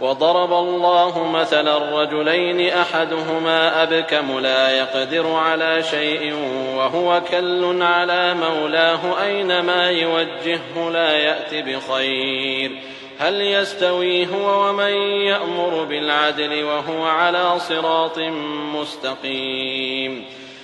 وضرب الله مثلا رجلين أحدهما أبكم لا يقدر على شيء وهو كل على مولاه أينما يوجهه لا يأت بخير. هل يستوي هو ومن يأمر بالعدل وهو على صراط مستقيم؟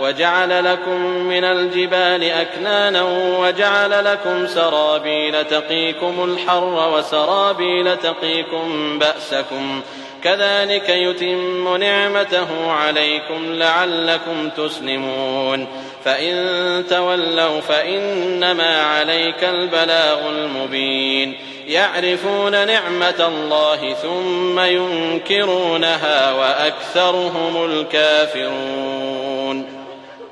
وجعل لكم من الجبال أكنانا وجعل لكم سرابيل تقيكم الحر وسرابيل تقيكم بأسكم. كذلك يتم نعمته عليكم لعلكم تسلمون. فإن تولوا فإنما عليك البلاغ المبين. يعرفون نعمة الله ثم ينكرونها وأكثرهم الكافرون.